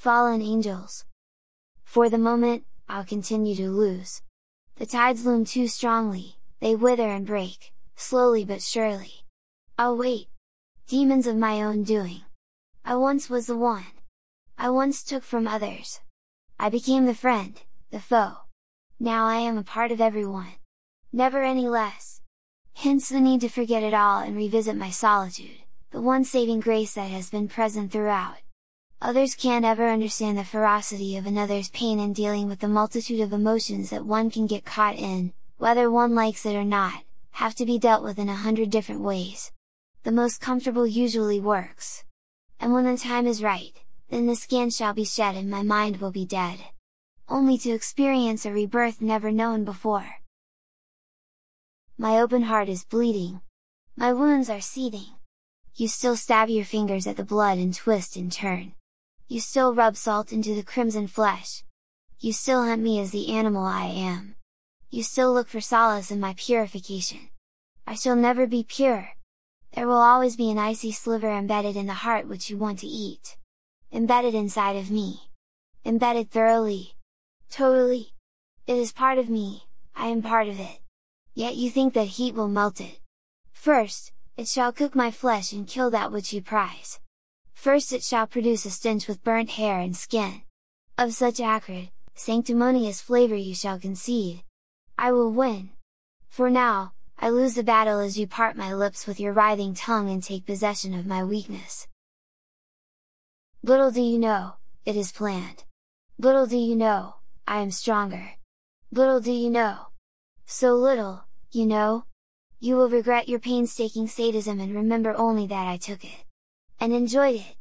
fallen angels. For the moment, I'll continue to lose. The tides loom too strongly, they wither and break, slowly but surely. I'll wait! Demons of my own doing! I once was the one! I once took from others! I became the friend, the foe! Now I am a part of everyone! Never any less! Hence the need to forget it all and revisit my solitude, the one saving grace that has been present throughout. Others can't ever understand the ferocity of another's pain in dealing with the multitude of emotions that one can get caught in, whether one likes it or not, have to be dealt with in a hundred different ways. The most comfortable usually works. And when the time is right, then the skin shall be shed and my mind will be dead. Only to experience a rebirth never known before. My open heart is bleeding. My wounds are seething. You still stab your fingers at the blood and twist and turn. You still rub salt into the crimson flesh. You still hunt me as the animal I am. You still look for solace in my purification. I shall never be pure! There will always be an icy sliver embedded in the heart which you want to eat. Embedded inside of me. Embedded thoroughly. Totally. It is part of me, I am part of it. Yet you think that heat will melt it. First, it shall cook my flesh and kill that which you prize. First it shall produce a stench with burnt hair and skin. Of such acrid, sanctimonious flavor you shall concede. I will win! For now, I lose the battle as you part my lips with your writhing tongue and take possession of my weakness. Little do you know, it is planned. Little do you know, I am stronger. Little do you know. So little, you know, you will regret your painstaking sadism and remember only that I took it. And enjoyed it!